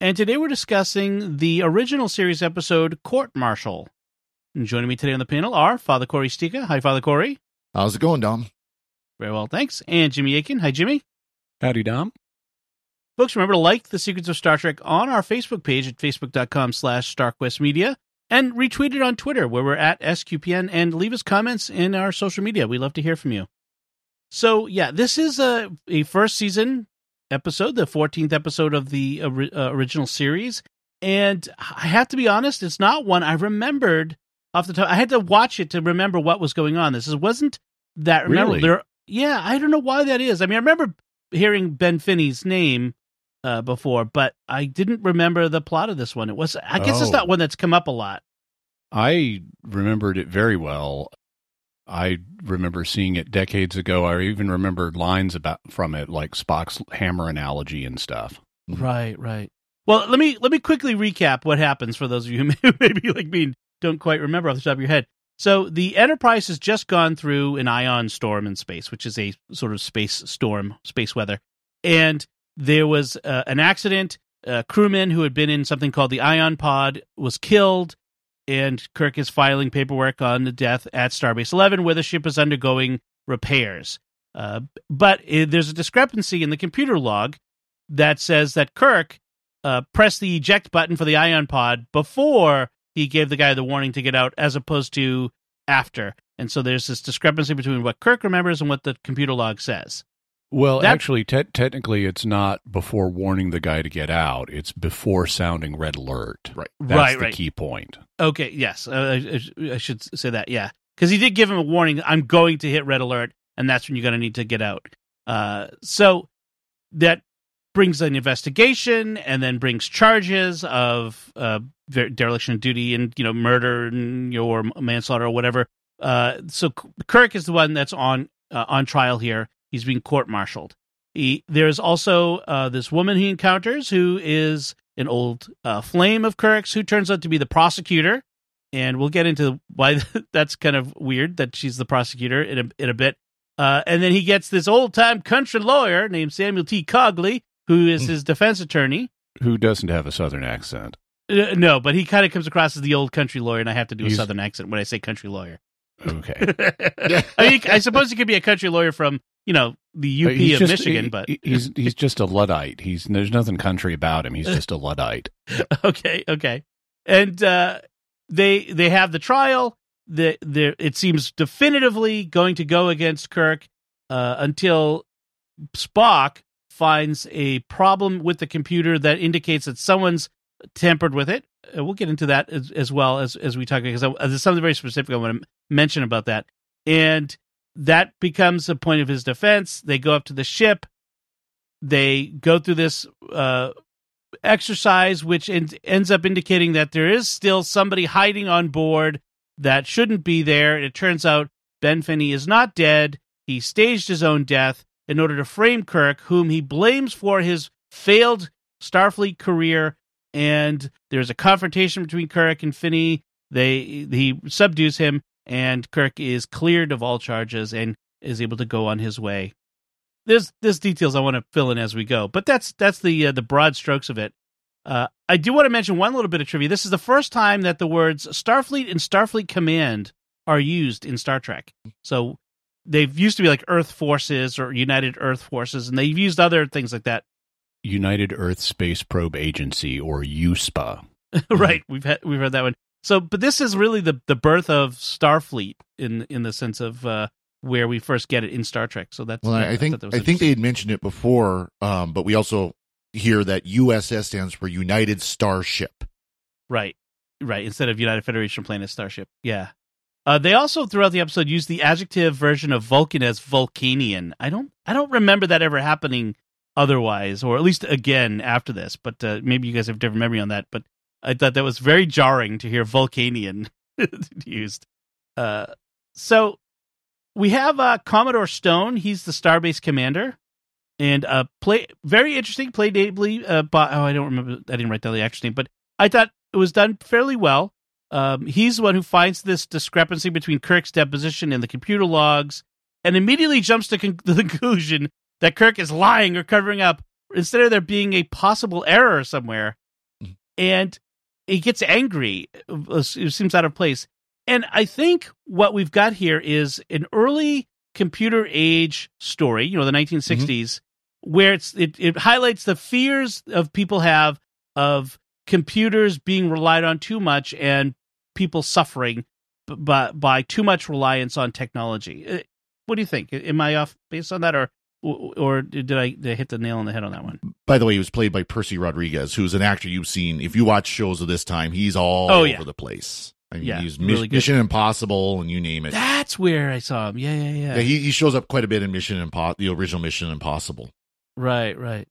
And today we're discussing the original series episode, Court Martial. And joining me today on the panel are Father Corey Sticha. Hi, Father Corey. How's it going, Dom? Very well, thanks. And Jimmy Akin. Hi, Jimmy. Howdy, Dom. Folks, remember to like The Secrets of Star Trek on our Facebook page at facebook.com slash StarQuestMedia and retweet it on Twitter where we're at SQPN and leave us comments in our social media. We love to hear from you. So, yeah, this is a, a first season episode, the 14th episode of the uh, original series. And I have to be honest, it's not one I remembered off the top. I had to watch it to remember what was going on. This wasn't that remember Really? there. Yeah, I don't know why that is. I mean, I remember hearing Ben Finney's name uh, before, but I didn't remember the plot of this one. It was, I guess, it's Oh. not one that's come up a lot. I remembered it very well. I remember seeing it decades ago. I even remember lines about from it, like Spock's hammer analogy and stuff. Right, right. Well, let me let me quickly recap what happens for those of you who maybe like me don't quite remember off the top of your head. So the Enterprise has just gone through an ion storm in space, which is a sort of space storm, space weather, and there was uh, an accident. A crewman who had been in something called the ion pod was killed, and Kirk is filing paperwork on the death at Starbase Eleven, where the ship is undergoing repairs. Uh, but uh, there's a discrepancy in the computer log that says that Kirk uh, pressed the eject button for the ion pod before he gave the guy the warning to get out, as opposed to after. And so there's this discrepancy between what Kirk remembers and what the computer log says. Well, That- actually, te- technically, it's not before warning the guy to get out. It's before sounding red alert. Right. That's Right, the right. key point. Okay, yes, uh, I, I- should say that. Yeah, because he did give him a warning. I'm going to hit red alert, and that's when you're going to need to get out. Uh, so that brings an investigation, and then brings charges of uh, dereliction of duty and you know murder and you know, or manslaughter or whatever. Uh, so Kirk is the one that's on uh, on trial here. He's being court-martialed. He, there's also uh, this woman he encounters who is an old uh, flame of Kirk's who turns out to be the prosecutor. And we'll get into why that's kind of weird that she's the prosecutor in a, in a bit. Uh, and then he gets this old time country lawyer named Samuel T. Cogley, who is his defense attorney. Who doesn't have a southern accent? Uh, no, but he kind of comes across as the old country lawyer, and I have to do a southern accent when I say country lawyer. Okay. I mean, I suppose he could be a country lawyer from, you know, the UP of just- Michigan, he- but he's he's just a luddite. He's there's nothing country about him. He's just a luddite. okay, okay. And uh, they they have the trial. The the it seems definitively going to go against Kirk uh, until Spock finds a problem with the computer that indicates that someone's tampered with it. Uh, we'll get into that as, as well as as we talk because I- there's something very specific I want to mention about that. And that becomes a point of his defense. They go up to the ship. They go through this uh, exercise, which en- ends up indicating that there is still somebody hiding on board that shouldn't be there. It turns out Ben Finney is not dead. He staged his own death in order to frame Kirk, whom he blames for his failed Starfleet career. And there's a confrontation between Kirk and Finney. They he subdues him, and Kirk is cleared of all charges and is able to go on his way there's there's details I want to fill in as we go, but that's that's the uh, the broad strokes of it. Uh, I do want to mention one little bit of trivia. This is the first time that the words Starfleet and Starfleet Command are used in Star Trek. So they've used to be like Earth Forces or United Earth Forces, and they've used other things like that United Earth Space Probe Agency, or USPA. right. We've had we've heard that one. So, but this is really the the birth of Starfleet in in the sense of uh, where we first get it in Star Trek. So that's Well, I, I think was I think they had mentioned it before, um, but we also hear that USS stands for United Starship. right, right instead of United Federation Planet Starship. Yeah. Uh, they also throughout the episode use the adjective version of Vulcan as Vulcanian. I don't I don't remember that ever happening otherwise, or at least again after this. But uh, maybe you guys have different memory on that. But I thought that was very jarring to hear Vulcanian used. Uh, so we have uh, Commodore Stone. He's the Starbase commander, and uh, play very interesting. Played ably uh, by oh I don't remember. I didn't write down the actor's name, but I thought it was done fairly well. Um, he's the one who finds this discrepancy between Kirk's deposition and the computer logs, and immediately jumps to con- the conclusion that Kirk is lying or covering up instead of there being a possible error somewhere. And he gets angry. It seems out of place. And I think what we've got here is an early computer age story, you know, the 1960s, where it's it, it highlights the fears of people have of computers being relied on too much and people suffering by by too much reliance on technology. Uh, What do you think? Am I off based on that, or or did I, did I hit the nail on the head on that one? By the way, he was played by Percy Rodrigues, who's an actor you've seen. If you watch shows of this time, he's all Oh, over yeah. the place. I mean, Yeah, he's really Mis- good. Mission Impossible, and you name it. That's where I saw him. Yeah, yeah, yeah. Yeah, he, he shows up quite a bit in Mission Impo- the original Mission Impossible. right, right.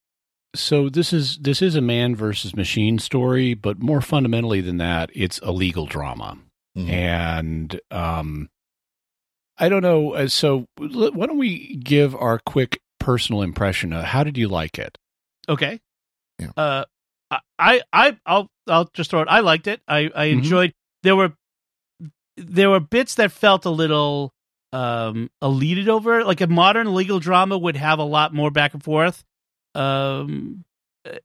So this is this is a man versus machine story, but more fundamentally than that, it's a legal drama. Mhm. And um, I don't know. uh, So why don't we give our quick personal impression? Of how did you like it? Okay. Yeah. Uh, I, I, I'll, I'll just throw it. I liked it. I, I Mhm. enjoyed. There were, there were bits that felt a little, um, eluded over. Like a modern legal drama would have a lot more back and forth. Um, uh,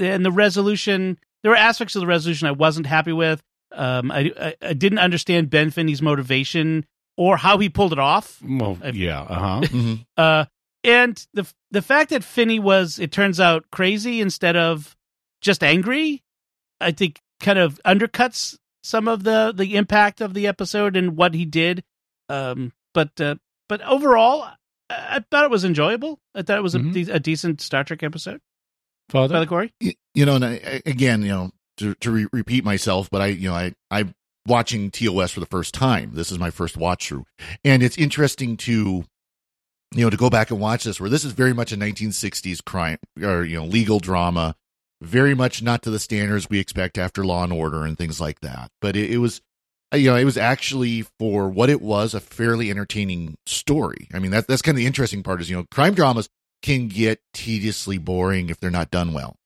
and the resolution, there were aspects of the resolution I wasn't happy with. Um, I, I, I didn't understand Ben Finney's motivation or how he pulled it off. Well, yeah, uh huh. Mhm. Uh, and the the fact that Finney was, it turns out, crazy instead of just angry, I think kind of undercuts some of the the impact of the episode and what he did. Um, but uh, but overall, I, I thought it was enjoyable. I thought it was a, Mhm. de- a decent Star Trek episode. Father, Father Corey, Y- you know, and I, I- again, you know, to, to re- repeat myself, but I, you know, I, I'm watching TOS for the first time. This is my first watch through, and it's interesting to, you know, to go back and watch this, where this is very much a 1960s crime or you know legal drama, very much not to the standards we expect after Law and Order and things like that. But it, it was, you know, it was actually for what it was a fairly entertaining story. I mean, that that's kind of the interesting part is you know, crime dramas can get tediously boring if they're not done well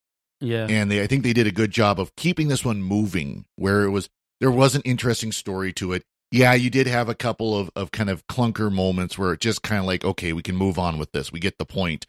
yeah, and they I think they did a good job of keeping this one moving where it was there was an interesting story to it. Yeah, you did have a couple of, of kind of clunker moments where it just kind of like, okay, we can move on with this. We get the point.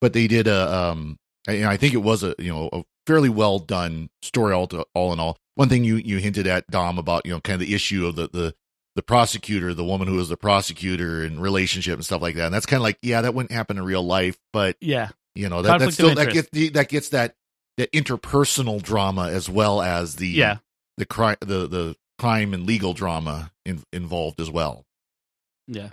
But they did a um I, I think it was a you know a fairly well done story all to, all in all. One thing you you hinted at Dom about, you know, kind of the issue of the the the prosecutor, the woman who was the prosecutor and relationship and stuff like that. And that's kind of like, yeah, that wouldn't happen in real life, but yeah, you know that Conflict that still that gets the, that gets that that interpersonal drama as well as the yeah. The crime the the crime and legal drama in, involved as well. Yeah.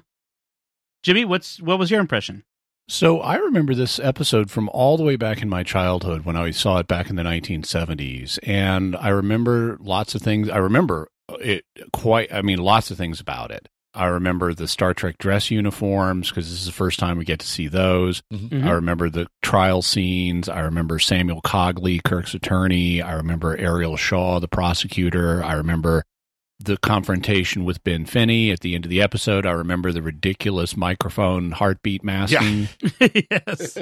Jimmy, what's what was your impression? So I remember this episode from all the way back in my childhood when I saw it back in the 1970s, and I remember lots of things. I remember it quite. I mean, lots of things about it. I remember the Star Trek dress uniforms because this is the first time we get to see those. Mhm. I remember the trial scenes. I remember Samuel Cogley, Kirk's attorney. I remember Areel Shaw, the prosecutor. I remember the confrontation with Ben Finney at the end of the episode. I remember the ridiculous microphone heartbeat masking. yes.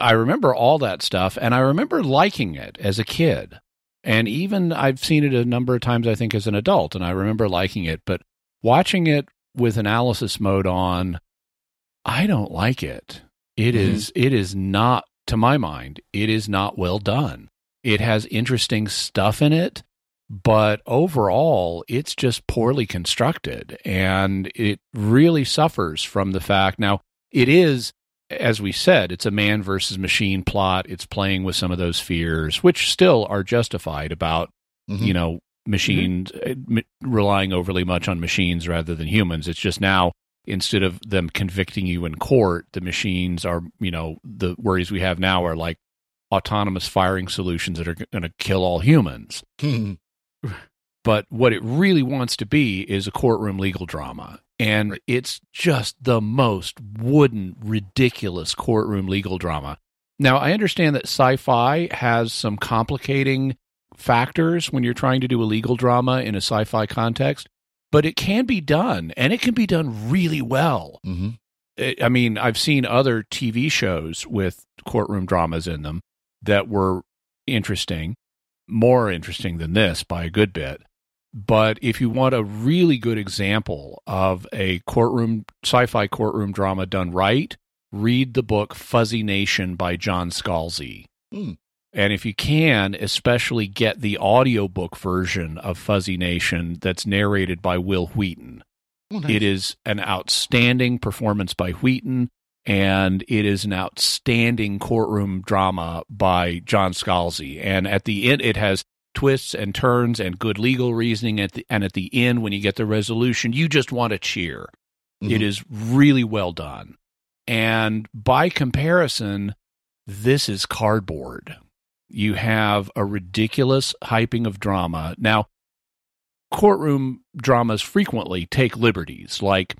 I remember all that stuff, and I remember liking it as a kid. And even I've seen it a number of times, I think, as an adult, and I remember liking it. But watching it with analysis mode on, I don't like it. It Mhm. is. It is not, to my mind, it is not well done. It has interesting stuff in it, but overall, it's just poorly constructed, and it really suffers from the fact. Now, it is as we said, it's a man versus machine plot. It's playing with some of those fears, which still are justified about Mhm. you know machines uh, m- relying overly much on machines rather than humans. It's just now instead of them convicting you in court, the machines are you know the worries we have now are like autonomous firing solutions that are going to kill all humans. Mhm. But what it really wants to be is a courtroom legal drama. And it's just the most wooden, ridiculous courtroom legal drama. Now, I understand that sci fi has some complicating factors when you're trying to do a legal drama in a sci fi context, but it can be done and it can be done really well. Mhm. I- I mean, I've seen other TV shows with courtroom dramas in them that were interesting, more interesting than this by a good bit. But if you want a really good example of a courtroom sci fi courtroom drama done right, read the book Fuzzy Nation by John Scalzi. Hmm. And if you can, especially get the audiobook version of Fuzzy Nation that's narrated by Wil Wheaton. Oh, nice. It is an outstanding performance by Wheaton, and it is an outstanding courtroom drama by John Scalzi. And at the end, it has twists and turns and good legal reasoning. At the, and at the end, when you get the resolution, you just want to cheer. Mhm. It is really well done. And by comparison, this is cardboard. You have a ridiculous hyping of drama. Now, courtroom dramas frequently take liberties. Like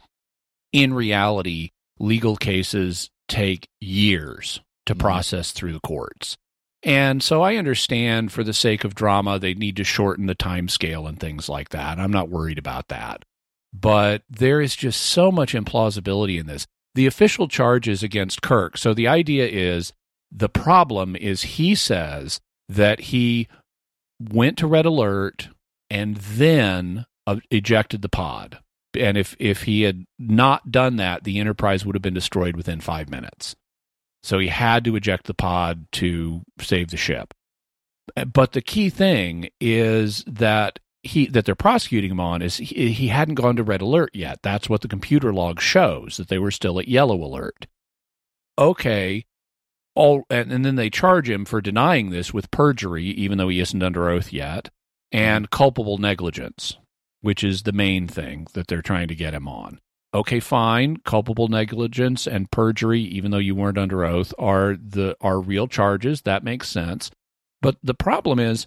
in reality, legal cases take years to Mhm. process through the courts. And so I understand for the sake of drama, they need to shorten the time scale and things like that. I'm not worried about that. But there is just so much implausibility in this. The official charges against Kirk. So the idea is the problem is he says that he went to red alert and then uh, ejected the pod. And if if he had not done that, the Enterprise would have been destroyed within five minutes. So he had to eject the pod to save the ship. But the key thing is that he that they're prosecuting him on is he, he hadn't gone to red alert yet. That's what the computer log shows that they were still at yellow alert. Okay, all and, and then they charge him for denying this with perjury, even though he isn't under oath yet, and mm-hmm. culpable negligence, which is the main thing that they're trying to get him on. Okay, fine. Culpable negligence and perjury, even though you weren't under oath, are the are real charges. That makes sense. But the problem is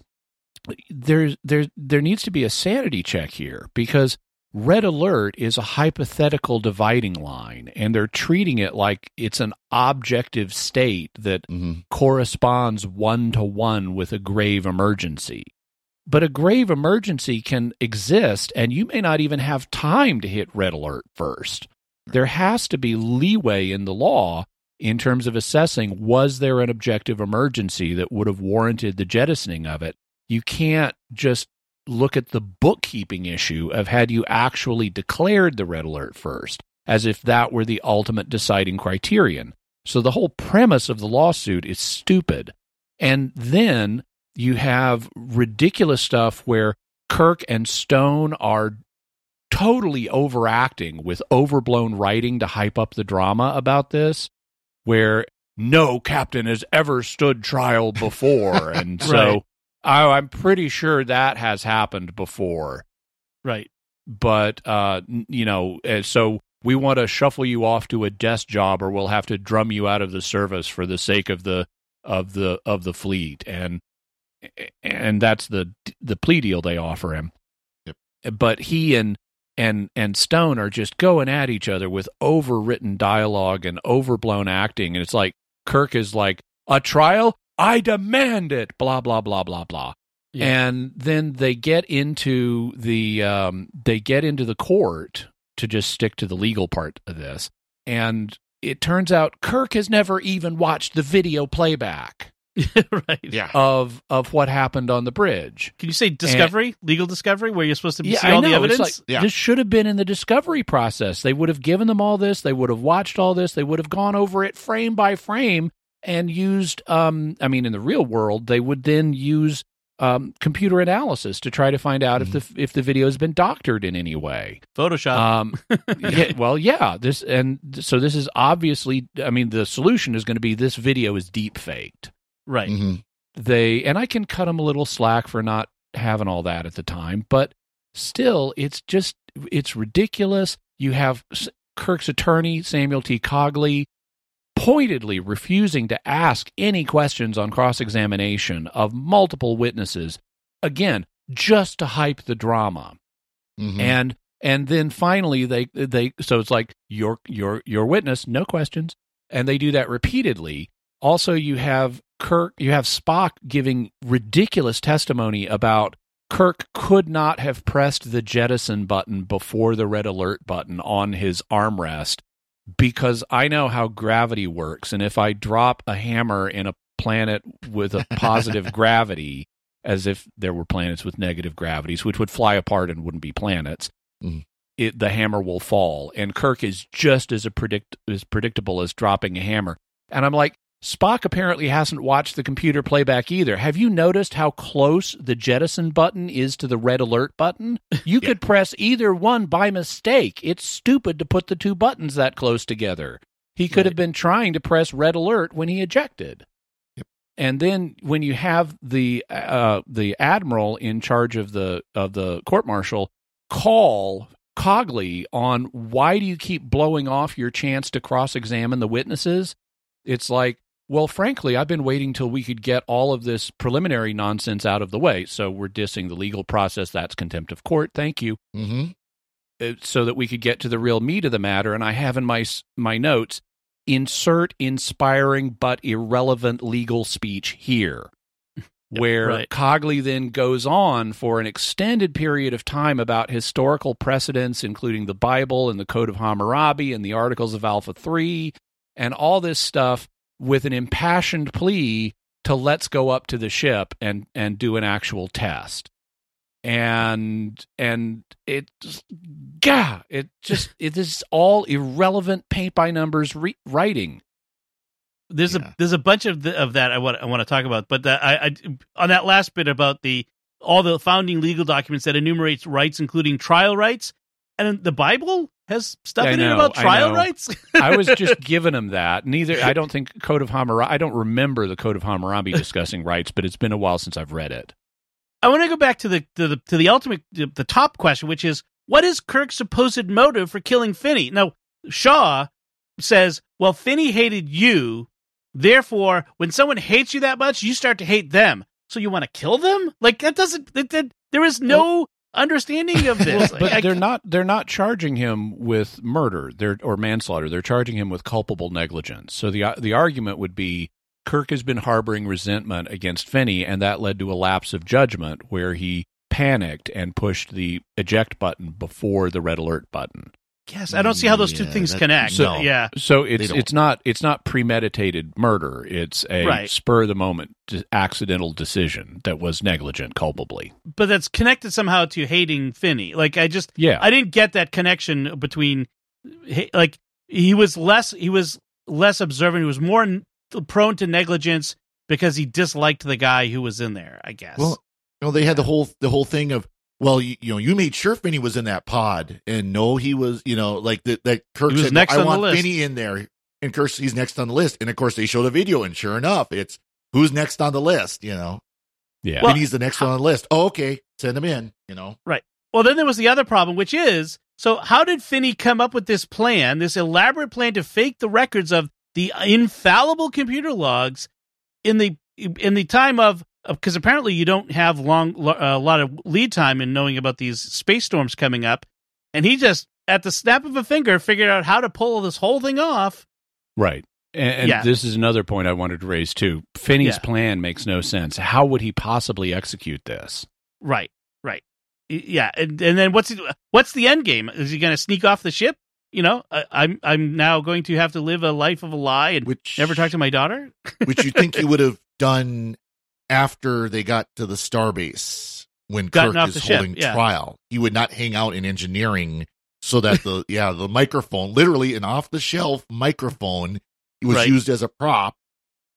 there's there there needs to be a sanity check here because red alert is a hypothetical dividing line and they're treating it like it's an objective state that Mhm. corresponds one to one with a grave emergency. But a grave emergency can exist and you may not even have time to hit red alert first. There has to be leeway in the law in terms of assessing was there an objective emergency that would have warranted the jettisoning of it. You can't just look at the bookkeeping issue of had you actually declared the red alert first, as if that were the ultimate deciding criterion. So the whole premise of the lawsuit is stupid. And then you have ridiculous stuff where Kirk and Stone are totally overacting with overblown writing to hype up the drama about this, where no captain has ever stood trial before. And so Right. Oh, I'm pretty sure that has happened before Right. but uh, you know, uh, so we want to shuffle you off to a desk job, or we'll have to drum you out of the service for the sake of the of the of the fleet, and and that's the the plea deal they offer him. But he and and and Stone are just going at each other with overwritten dialogue and overblown acting, and it's like Kirk is like a trial. I demand it. Blah blah blah blah blah and then they get into the um, they get into the court to just stick to the legal part of this and it turns out kirk has never even watched the video playback right. Yeah. of of what happened on the bridge Can you say discovery, legal discovery, where you're supposed to be see I all the know. It's evidence? like, Yeah. This should have been in the discovery process. They would have given them all this. They would have watched all this. They would have gone over it frame by frame and used. Um, I mean, in the real world, they would then use um, computer analysis to try to find out Mm-hmm. if the if the video has been doctored in any way. Photoshop. Um, yeah, well, yeah. This and so this is obviously. I mean, the solution is going to be this video is deep faked. right. Mhm. They and I can cut them a little slack for not having all that at the time, but still, it's just it's ridiculous. You have Kirk's attorney Samuel T. Cogley pointedly refusing to ask any questions on cross examination of multiple witnesses. Again, just to hype the drama Mhm. and and then finally they they so it's like your your your witness no questions and they do that repeatedly also you have kirk you have spock giving ridiculous testimony about kirk could not have pressed the jettison button before the red alert button on his armrest because i know how gravity works and if i drop a hammer in a planet with a positive gravity as if there were planets with negative gravities which would fly apart and wouldn't be planets Mhm. it, the hammer will fall and kirk is just as a predict as predictable as dropping a hammer and i'm like spock apparently hasn't watched the computer playback either. Have you noticed how close the jettison button is to the red alert button? You could press either one by mistake. It's stupid to put the two buttons that close together. He could have been trying to press red alert when he ejected. And then when you have the uh, the admiral in charge of the of the court martial call Cogley on why do you keep blowing off your chance to cross examine the witnesses? It's like, well, frankly, I've been waiting till we could get all of this preliminary nonsense out of the way. So we're dissing the legal process. That's contempt of court. Thank you. Mhm. Uh, So that we could get to the real meat of the matter. And I have in my my notes insert inspiring but irrelevant legal speech here. Where right. Cogley then goes on for an extended period of time about historical precedents, including the Bible and the Code of Hammurabi and the Articles of Alpha 3, and all this stuff with an impassioned plea to let's go up to the ship and, and do an actual test. And and it gah, it just it is all irrelevant paint by numbers re- writing. there's Yeah. a there's a bunch of the, of that I want I want to talk about, but that I, I on that last bit about the all the founding legal documents that enumerates rights, including trial rights, and the Bible has stuff I in it about trial know. rights. I was just giving him that. Neither I don't think Code of Hammurabi. I don't remember the Code of Hammurabi discussing rights, but it's been a while since I've read it. I want to go back to the to the to the ultimate the top question, which is what is Kirk's supposed motive for killing Finney? Now Shaw says, "Well, Finney hated you, therefore, when someone hates you that much, you start to hate them. So you want to kill them? Like that doesn't. That, that, there is no understanding of this. but I- they're not they're not charging him with murder. They're, or manslaughter. They're charging him with culpable negligence. So the the argument would be kirk has been harboring resentment against finney and that led to a lapse of judgment where he panicked and pushed the eject button before the red alert button Yes, I don't see how those two Yeah, things that- connect. So- yeah, so it's it's not it's not premeditated murder it's a Right. spur of the moment d- accidental decision that was negligent culpably but that's connected somehow to hating Finney. Like I just, yeah I didn't get that connection between, like he was less, he was less observant. He was more prone to negligence because he disliked the guy who was in there. I guess. Well, you they had the whole the whole thing of well, you, you know, you made sure Finney was in that pod, and no, he was, you know, like that. That Kirk He was said, next "I on the want list." Finney in there," and Kirk, he's next on the list, and of course they show the video, and sure enough, it's who's next on the list. You know, yeah Well, Finney's the next one on the list. Oh, okay, send him in. You know, Right. Well, then there was the other problem, which is so how did Finney come up with this plan, this elaborate plan to fake the records of the infallible computer logs in the in the time of because apparently you don't have long uh, a lot of lead time in knowing about these space storms coming up, and he just at the snap of a finger figured out how to pull this whole thing off. Right. And, and Yeah. this is another point I wanted to raise too. Finney's Yeah. plan makes no sense. How would he possibly execute this? Right, right, yeah, and and then what's what's the end game? Is he going to sneak off the ship? You know, I, I'm I'm now going to have to live a life of a lie and which never talk to my daughter. which you think he would have done after they got to the starbase when Gotten Kirk is the ship, holding yeah. trial. He would not hang out in engineering so that the yeah the microphone, literally an off the shelf microphone, it was Right. used as a prop.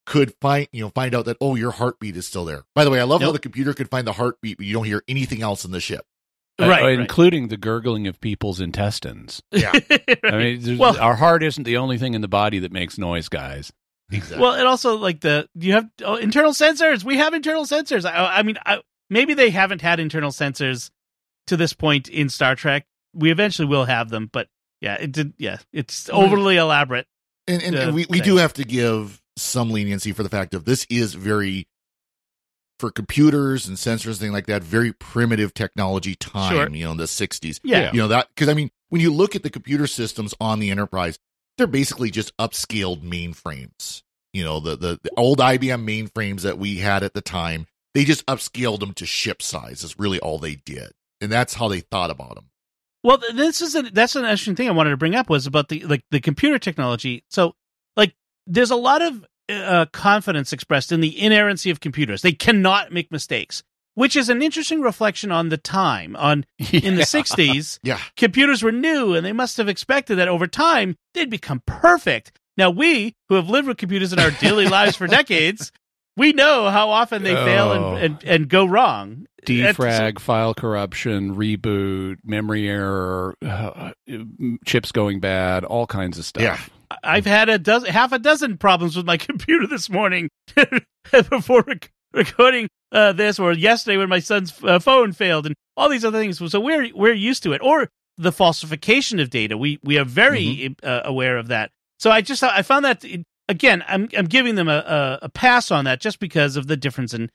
could find you know find out that oh your heartbeat is still there. By the way, I love how the computer could find the heartbeat, but you don't hear anything else in the ship. Uh, Right, right. including the gurgling of people's intestines. Yeah, I mean, Well- our heart isn't the only thing in the body that makes noise, guys. Exactly. Well, and also like the you have oh, internal sensors. We have internal sensors. I, I mean, I, maybe they haven't had internal sensors to this point in Star Trek. We eventually will have them, but yeah, it did. Yeah, it's overly elaborate. and and, uh, and we, we thing. do have to give some leniency for the fact of this is very for computers and sensors thing like that very primitive technology time Sure. you know in the 60s Yeah, you know that because i mean when you look at the computer systems on the enterprise they're basically just upscaled mainframes you know the, the the old ibm mainframes that we had at the time they just upscaled them to ship size is really all they did and that's how they thought about them Well, this is a, that's an interesting thing I wanted to bring up was about the like the computer technology. So, like, there's a lot of uh, confidence expressed in the inerrancy of computers. They cannot make mistakes, which is an interesting reflection on the time. On in the '60s, yeah computers were new, and they must have expected that over time they'd become perfect. Now, we who have lived with computers in our daily lives for decades, we know how often they fail Oh. and, and, and go wrong. defrag, file corruption, reboot, memory error, uh, chips going bad, all kinds of stuff. Yeah. I've had a dozen, half a dozen problems with my computer this morning before recording uh, this, or yesterday when my son's uh, phone failed, and all these other things. So we're we're used to it, or the falsification of data. We we are very uh, aware of that. So I just I found that again. I'm I'm giving them a, a a pass on that just because of the difference in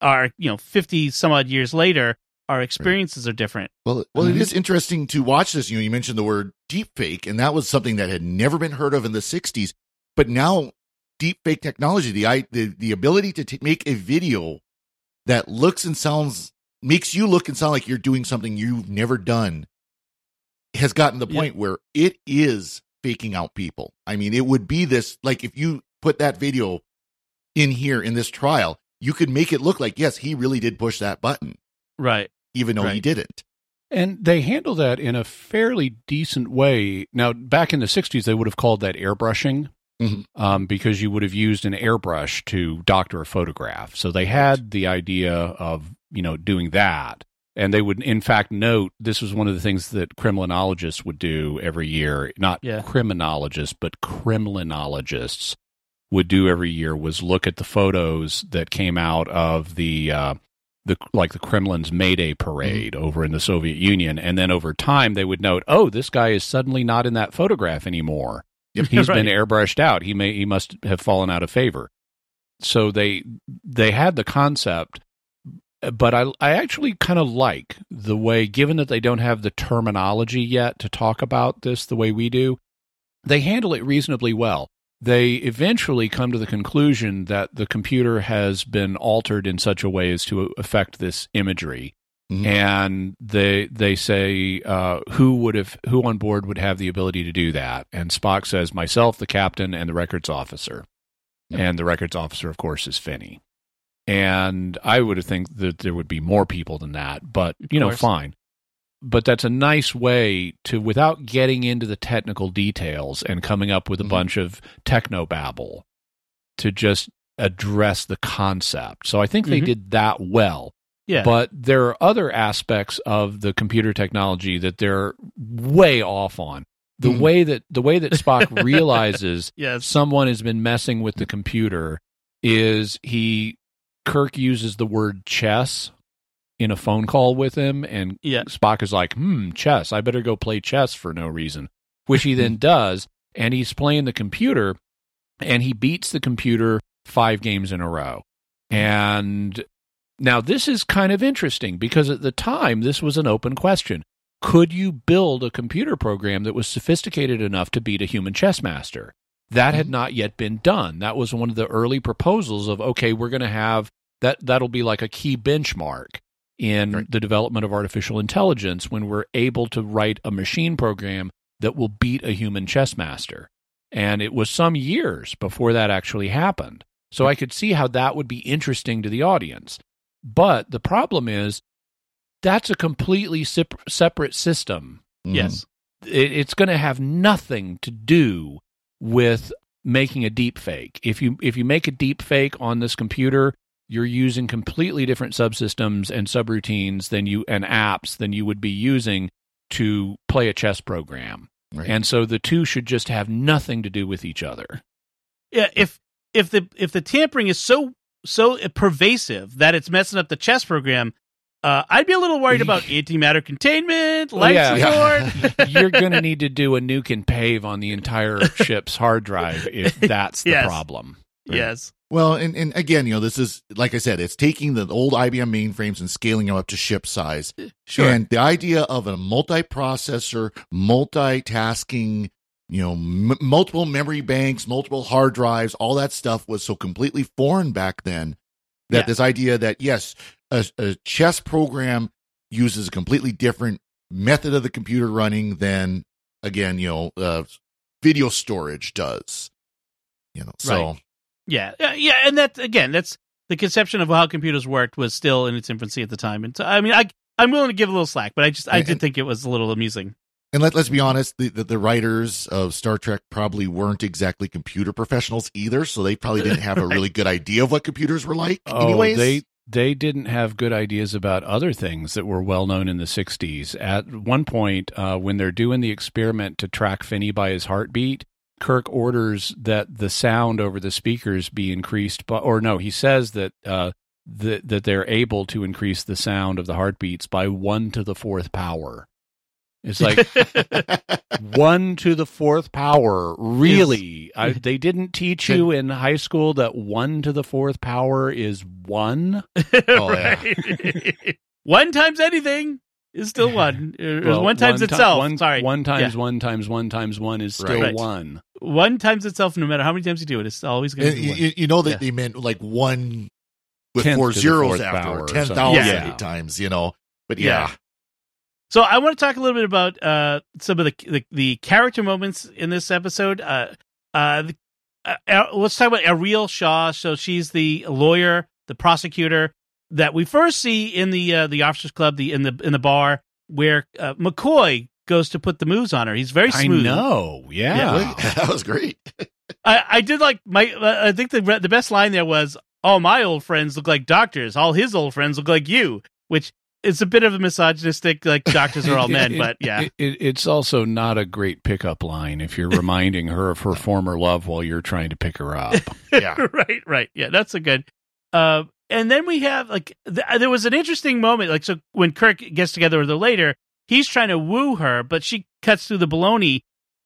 our you know fifty some odd years later. Our experiences are different. Well, well, it Mhm. is interesting to watch this. You know, you mentioned the word deepfake, and that was something that had never been heard of in the '60s. But now, deepfake technology, the i- the the ability to t- make a video that looks and sounds makes you look and sound like you're doing something you've never done, has gotten to the Yeah. point where it is faking out people. I mean, it would be this like if you put that video in here in this trial, you could make it look like yes, he really did push that button, Right. even though he didn't. And they handle that in a fairly decent way. Now, back in the 60s, they would have called that airbrushing Mhm. um, because you would have used an airbrush to doctor a photograph. So they had the idea of, you know, doing that. And they would, in fact, note this was one of the things that criminologists would do every year. Not Yeah. criminologists, but Kremlinologists would do every year was look at the photos that came out of the uh, the like the Kremlin's May Day parade over in the Soviet Union, and then over time they would note, oh, this guy is suddenly not in that photograph anymore. He's been airbrushed out. He may he must have fallen out of favor. So they they had the concept, but I I actually kind of like the way, given that they don't have the terminology yet to talk about this the way we do, they handle it reasonably well. They eventually come to the conclusion that the computer has been altered in such a way as to affect this imagery Mhm. and they they say uh, who would have who on board would have the ability to do that? And spock says myself the captain and the records officer. And the records officer of course is finney. And i would have think that there would be more people than that but you know fine. But that's a nice way to without getting into the technical details and coming up with a Mhm. bunch of techno babble to just address the concept. So i think they Mhm. did that well Yeah. but there are other aspects of the computer technology that they're way off on. The Hmm. way that the way that Spock realizes yes. someone has been messing with the computer is he Kirk uses the word chess in a phone call with him and Yeah. Spock is like, "Hmm, chess. I better go play chess for no reason." Which he then does and he's playing the computer and he beats the computer 5 games in a row. And now, this is kind of interesting because at the time, this was an open question. Could you build a computer program that was sophisticated enough to beat a human chess master? That had mm-hmm. not yet been done. That was one of the early proposals of, okay, we're going to have that, that'll be like a key benchmark in Right. the development of artificial intelligence when we're able to write a machine program that will beat a human chess master. And it was some years before that actually happened. So I could see how that would be interesting to the audience. But the problem is that's a completely sep- separate system. Mhm. Yes. It, it's going to have nothing to do with making a deep fake. If you if you make a deep fake on this computer, you're using completely different subsystems and subroutines than you and apps than you would be using to play a chess program. Right. And so the two should just have nothing to do with each other. Yeah, if if the if the tampering is so so pervasive that it's messing up the chess program, uh, I'd be a little worried about antimatter containment, life yeah. support. You're going to need to do a nuke and pave on the entire ship's hard drive if that's the Yes. problem. yes. Well, and, and again, you know, this is like I said, it's taking the old IBM mainframes and scaling them up to ship size. Sure. And the idea of a multi-processor, multitasking, you know, m- multiple memory banks, multiple hard drives, all that stuff was so completely foreign back then that Yeah. this idea that yes, a, a chess program uses a completely different method of the computer running than again, you know, uh, video storage does. You know, so Right. Yeah, yeah, yeah, and that again, that's the conception of how computers worked was still in its infancy at the time. And so, I mean, I I'm willing to give a little slack, but I just I And- did think it was a little amusing. And let, let's be honest, the, the, the writers of Star Trek probably weren't exactly computer professionals either, so they probably didn't have a Right. really good idea of what computers were like. Oh, anyways, they they didn't have good ideas about other things that were well known in the 60s. At one point, uh, when they're doing the experiment to track Finney by his heartbeat, Kirk orders that the sound over the speakers be increased, by, or no, he says that uh, that that they're able to increase the sound of the heartbeats by one to the fourth power. It's like one to the fourth power. Really? I, they didn't teach you in high school that one to the fourth power is one? Oh, yeah. Right. one times anything is still one. It was Well, one times ti- itself. One, Sorry, One times Yeah. one times one times one is still Right. one. one times itself. No matter how many times you do it, it's always going to be you, one. you- you know that Yeah. they meant like one with Tenth four zeros after, power or or ten Yeah. times, you know. But yeah, Yeah. So I want to talk a little bit about uh, some of the, the the character moments in this episode. Uh, uh, the, uh, let's talk about Areel Shaw. So she's the lawyer, the prosecutor that we first see in the uh, the officers club, the in the in the bar where uh, McCoy goes to put the moves on her. He's very smooth. I smooth. know. Yeah. Yeah. that was great. I, I did like my. Uh, I think the the best line there was, "All my old friends look like doctors. All his old friends look like you," which is a bit of a misogynistic. Like doctors are all men, It- but yeah, it- it- it's also not a great pickup line if you're reminding her of her former love while you're trying to pick her up. Yeah, right, right. Yeah, that's a good. Uh, and then we have like th- there was an interesting moment. Like so, when Kirk gets together with her later, he's trying to woo her, but she cuts through the baloney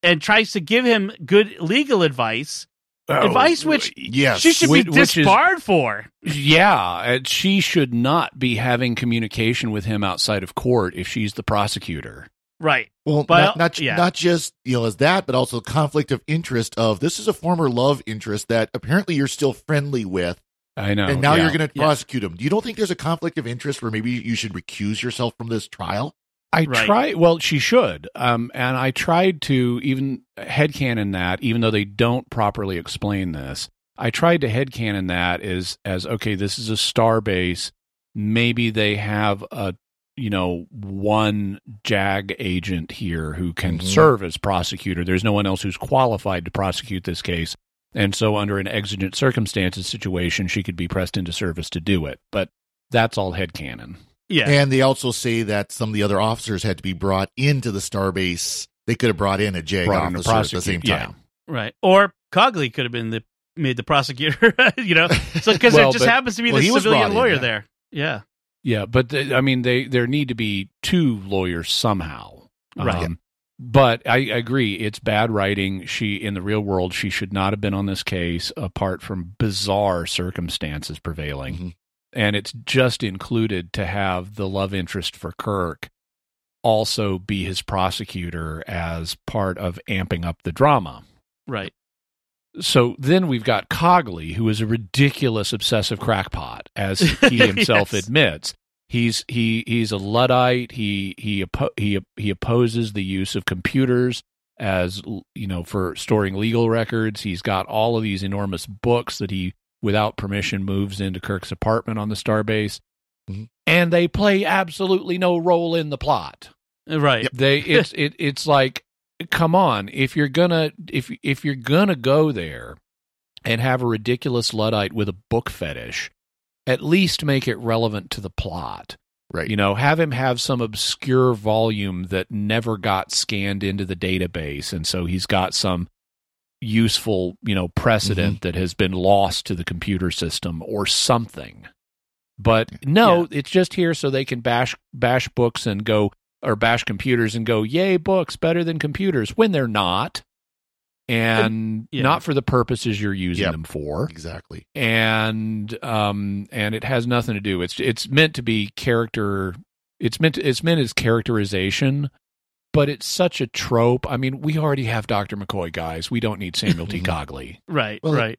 and tries to give him good legal advice. Oh, advice which yes. she should Which- be which is- disbarred for. Yeah, and she should not be having communication with him outside of court if she's the prosecutor. Right. Well, But- not not, yeah. not just you know as that, but also conflict of interest of this is a former love interest that apparently you're still friendly with, I know. and now yeah. you're going to Yeah. prosecute him. Do you don't think there's a conflict of interest where maybe you should recuse yourself from this trial? I Right. try. Well, she should. Um, and I tried to even headcanon that, even though they don't properly explain this. I tried to headcanon that as as okay, this is a star base. Maybe they have a you know one JAG agent here who can Mhm. serve as prosecutor. There's no one else who's qualified to prosecute this case. And so, under an exigent circumstances situation, she could be pressed into service to do it. But that's all headcanon. Yeah. And they also say that some of the other officers had to be brought into the starbase. They could have brought in a JAG Brought in to officer at the same prosecute, yeah. time. Right. Or Cogley could have been the made the prosecutor, you know. So because Well, it just but- happens to be well, the he was civilian brought in, lawyer yeah. there. Yeah. Yeah, but the, I mean, they there need to be two lawyers somehow. Right. Um, but I agree, it's bad writing. She in the real world, she should not have been on this case, apart from bizarre circumstances prevailing. Mhm. And it's just included to have the love interest for Kirk also be his prosecutor as part of amping up the drama. Right. So then we've got Cogley, who is a ridiculous obsessive crackpot, as he himself Yes. admits. He's he he's a luddite. He he he he opposes the use of computers as you know for storing legal records. He's got all of these enormous books that he, without permission, moves into Kirk's apartment on the starbase, Mhm. and they play absolutely no role in the plot Right. they it's it, it's like come on, if you're gonna if if you're gonna go there and have a ridiculous luddite with a book fetish, at least make it relevant to the plot. Right. You know, have him have some obscure volume that never got scanned into the database, and so he's got some useful, you know, precedent that has been lost to the computer system or something. But no, it's just here so they can bash bash books and go or bash computers and go, "Yay, books better than computers," when they're not. And yeah. not for the purposes you're using Yep. them for Exactly. and um and it has nothing to do it's it's meant to be character it's meant to, it's meant as characterization but it's such a trope i mean we already have dr mccoy guys we don't need samuel t cogley Right, Well, right.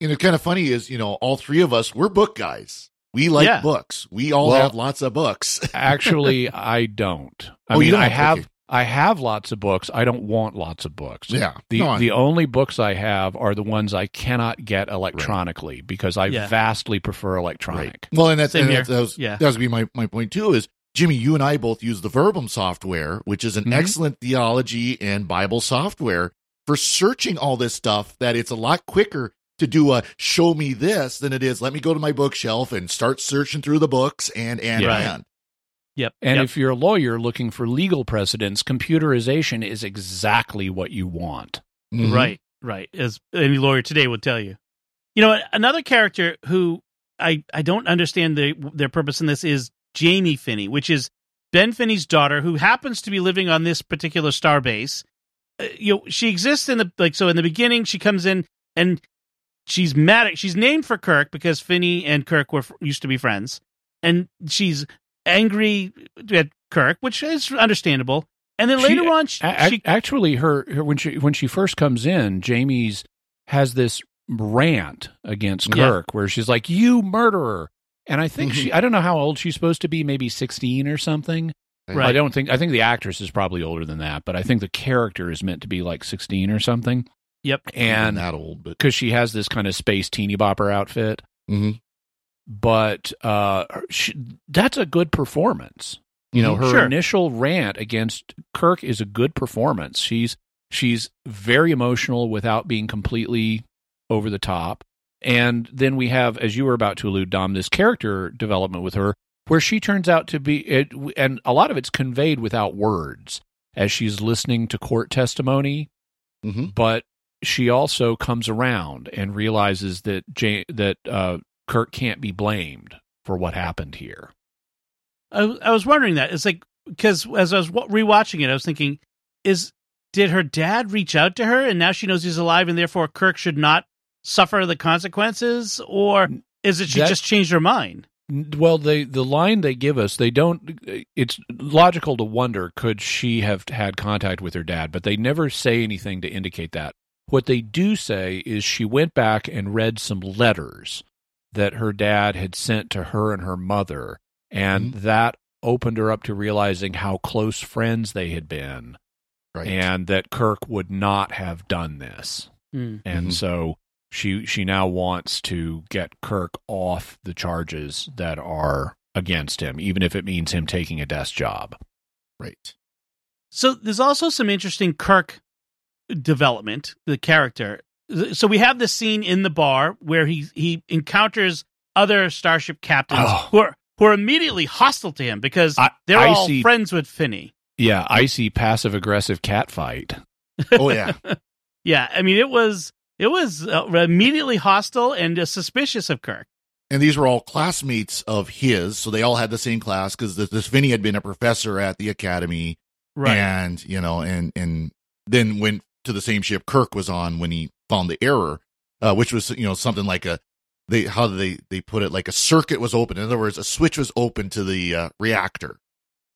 You know, kind of funny is, you know, all three of us, we're book guys. We like Yeah. books. We all Well- have lots of books. actually i don't i Oh, you mean i don't? have Okay. i have lots of books i don't want lots of books yeah. the No, the only books I have are the ones I cannot get electronically because I Yeah. vastly prefer electronic. Well, and that's, Same and that's that was, Yeah. that was be my, my point too is Jimmy, you and I both use the Verbum software, which is an Mhm. excellent theology and Bible software for searching all this stuff that it's a lot quicker to do a show me this than it is let me go to my bookshelf and start searching through the books and and Yeah. and. Yep. And yep. if you're a lawyer looking for legal precedents, computerization is exactly what you want. Mhm. Right, right. As any lawyer today would tell you. You know, another character who I I don't understand the, their purpose in this is Jamie Finney, which is Ben Finney's daughter, who happens to be living on this particular star base. Uh, you know, she exists in the like so. In the beginning, she comes in and she's mad at. She's named for Kirk because Finney and Kirk were used to be friends, and she's angry at Kirk, which is understandable. And then She- later on, she, A- she actually, her, her when she when she first comes in, Jamie's has this rant against Yeah. Kirk where she's like, "You murderer!" And I think Mm-hmm. she I don't know how old she's supposed to be, maybe sixteen or something. Right. I don't think I think the actress is probably older than that, but I think the character is meant to be like sixteen or something. Yep. And that old, but because she has this kind of space teeny bopper outfit. Mhm. But uh, she, that's a good performance. You know, her Sure. initial rant against Kirk is a good performance. She's she's very emotional without being completely over the top. And then we have, as you were about to allude, Dom, this character development with her, where she turns out to be, it, and a lot of it's conveyed without words as she's listening to court testimony Mhm. but she also comes around and realizes that Jane, that uh, Kirk can't be blamed for what happened here. I, I was wondering that. It's like because as I was rewatching it, I was thinking, is did her dad reach out to her and now she knows he's alive and therefore Kirk should not suffer the consequences, or is it she That- just changed her mind? Well, they the line they give us, they don't. It's logical to wonder could she have had contact with her dad, but they never say anything to indicate that. What they do say is she went back and read some letters that her dad had sent to her and her mother, and that opened her up to realizing how close friends they had been, Right. and that Kirk would not have done this. Hmm. and Mhm. so she she now wants to get Kirk off the charges that are against him, even if it means him taking a desk job. right. So there's also some interesting Kirk development, the character. So we have this scene in the bar where he he encounters other starship captains Oh. who are who are immediately hostile to him because I- they're I all see- friends with Finney. Yeah, I see passive aggressive cat fight. Oh yeah. Yeah, I mean it was it was uh, immediately hostile and uh, suspicious of Kirk. and these were all classmates of his, so they all had the same class because this, this Finney had been a professor at the academy, Right. and you know, and and then went to the same ship Kirk was on when he found the error, uh, which was you know something like a they how did they they put it like a circuit was open. In other words, a switch was open to the uh, reactor.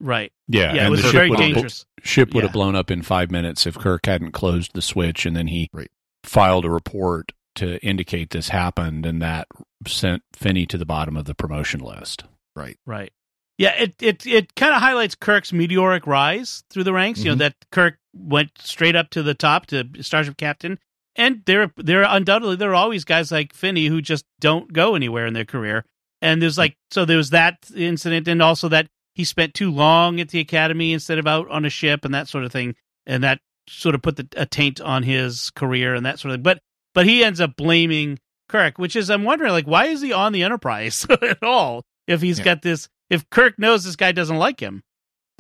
right. Yeah, Yeah, it and was the ship very would have bl- ship would Yeah. have blown up in five minutes if Kirk hadn't closed the switch, and then he Right. Filed a report to indicate this happened, and that sent Finney to the bottom of the promotion list. Right. Right. Yeah, it it it kind of highlights Kirk's meteoric rise through the ranks. You know Mhm. that Kirk went straight up to the top to Starship Captain, and there there undoubtedly there are always guys like Finney who just don't go anywhere in their career. And there's like so there was that incident, and also that he spent too long at the academy instead of out on a ship and that sort of thing, and that sort of put the, a taint on his career and that sort of. Thing. But but he ends up blaming Kirk, which is I'm wondering like why is he on the Enterprise at all if he's Yeah. got this if Kirk knows this guy doesn't like him.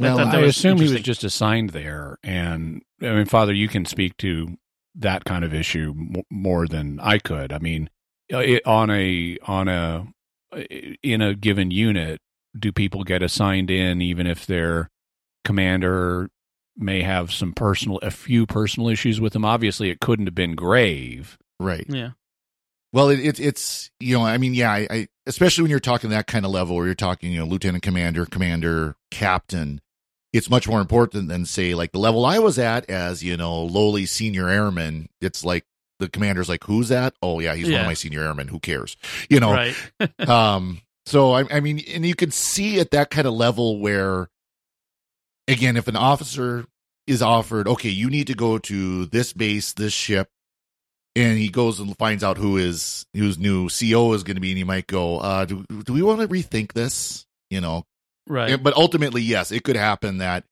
I Well, that I assume he was just assigned there, and I mean, Father, you can speak to that kind of issue more than I could. I mean, uh, it, on a on a in a given unit, do people get assigned in even if their commander may have some personal, a few personal issues with them? Obviously, it couldn't have been grave. Right. yeah. Well, it, it, it's you know, I mean, yeah, I, I especially when you're talking that kind of level, where you're talking, you know, lieutenant commander, commander, captain. It's much more important than say like the level I was at as you know lowly senior airman. It's like the commander's like, who's that? Oh yeah, he's one of my senior airmen. Who cares? You know. Right. um. So I, I mean, and you can see at that kind of level where, again, if an officer is offered, okay, you need to go to this base, this ship, and he goes and finds out who his whose new CO is going to be, and he might go, uh, do, do we want to rethink this? You know, Right. But ultimately, yes, it could happen that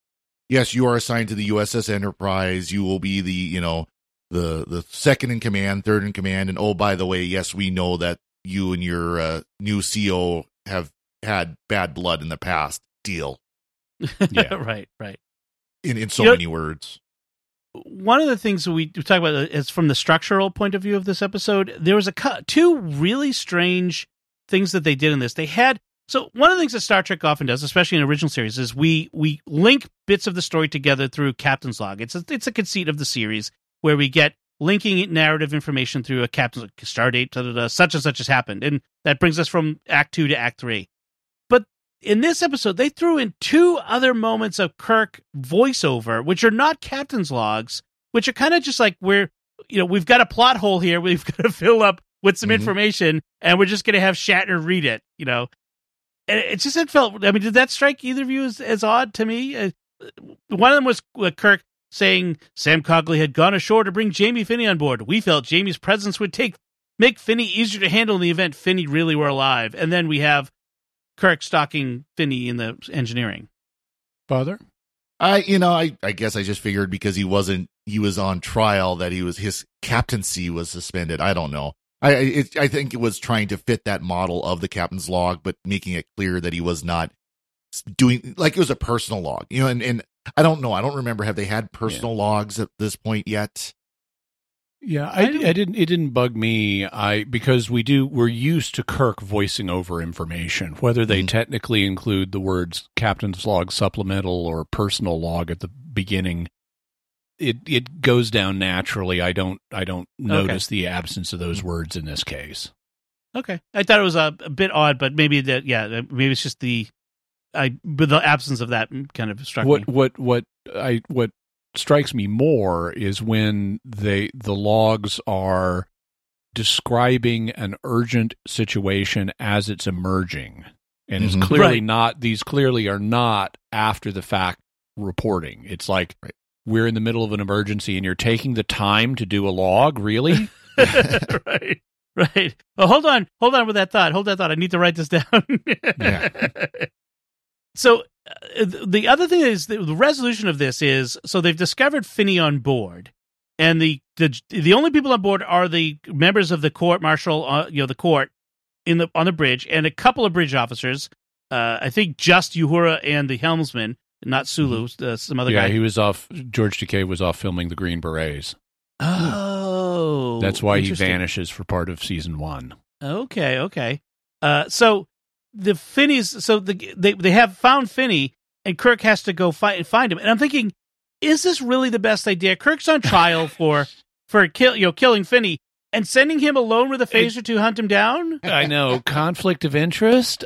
yes, you are assigned to the USS Enterprise. You will be the you know the the second in command, third in command, and oh by the way, yes, we know that you and your uh, new CO have had bad blood in the past. Deal Yeah. right. Right. in in so You know- many words. one of the things we talk about is from the structural point of view of this episode. There was a two really strange things that they did in this. They had so one of the things that Star Trek often does, especially in original series, is we we link bits of the story together through Captain's Log. It's a, it's a conceit of the series where we get linking narrative information through a captain's log, star date, da, da, da, such and such has happened, and that brings us from Act Two to Act Three. In this episode, they threw in two other moments of Kirk voiceover, which are not captain's logs, which are kind of just like we're, you know, we've got a plot hole here. We've got to fill up with some Mhm. information, and we're just going to have Shatner read it. You know, and it just it felt. I mean, did that strike either of you as, as odd to me? Uh, one of them was uh, Kirk saying Sam Cogley had gone ashore to bring Jamie Finney on board. We felt Jamie's presence would take make Finney easier to handle in the event Finney really were alive. And then we have Kirk stalking Finney in the engineering. Father, I you know I I guess I just figured because he wasn't he was on trial that he was his captaincy was suspended. I don't know. I I- it, I think it was trying to fit that model of the captain's log, but making it clear that he was not doing like it was a personal log. You know, and and I don't know. I don't remember have they had personal logs at this point yet. Yeah, I, I didn't. It didn't bug me. I because we do. We're used to Kirk voicing over information, whether they Mhm. technically include the words "captain's log," "supplemental," or "personal log" at the beginning. It it goes down naturally. I don't. I don't notice the absence of those words in this case. Okay, I thought it was a, a bit odd, but maybe that yeah, maybe it's just the I but the absence of that kind of struck what me. what what I what strikes me more is when they the logs are describing an urgent situation as it's emerging and Mhm. it's clearly Right. not these clearly are not after the fact reporting it's like Right. we're in the middle of an emergency and you're taking the time to do a log really right, right. Well, hold on, hold on with that thought. Hold that thought. I need to write this down. Yeah. So the other thing is the, resolution of this is so they've discovered Finney on board, and the the the only people on board are the members of the court martial, uh, you know, the court in the on the bridge, and a couple of bridge officers. Uh, I think just Uhura and the helmsman, not Sulu, uh, some other yeah guy. he was off george takei was off filming the green berets oh, that's why he vanishes for part of season one Okay, okay. Uh, so the Finney's, so the they they have found Finney, and Kirk has to go find find him. And I'm thinking, is this really the best idea? Kirk's on trial for for kill you know killing Finney, and sending him alone with a phaser to hunt him down. i know conflict of interest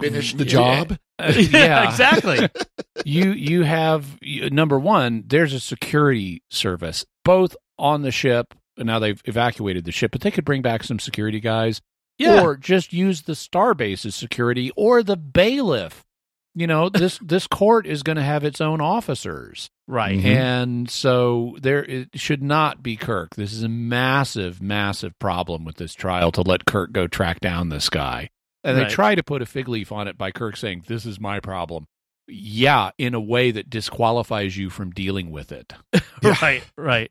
Finish the job. Uh, yeah, exactly. you you have number one. There's a security service both on the ship. And now they've evacuated the ship, but they could bring back some security guys, Yeah, or just use the starbase's security or the bailiff. You know this this court is going to have its own officers, right. Mhm. and so there it should not be Kirk. This is a massive, massive problem with this trial to let Kirk go track down this guy. And Right. they try to put a fig leaf on it by Kirk saying, "This is my problem." yeah, in a way that disqualifies you from dealing with it. right, right.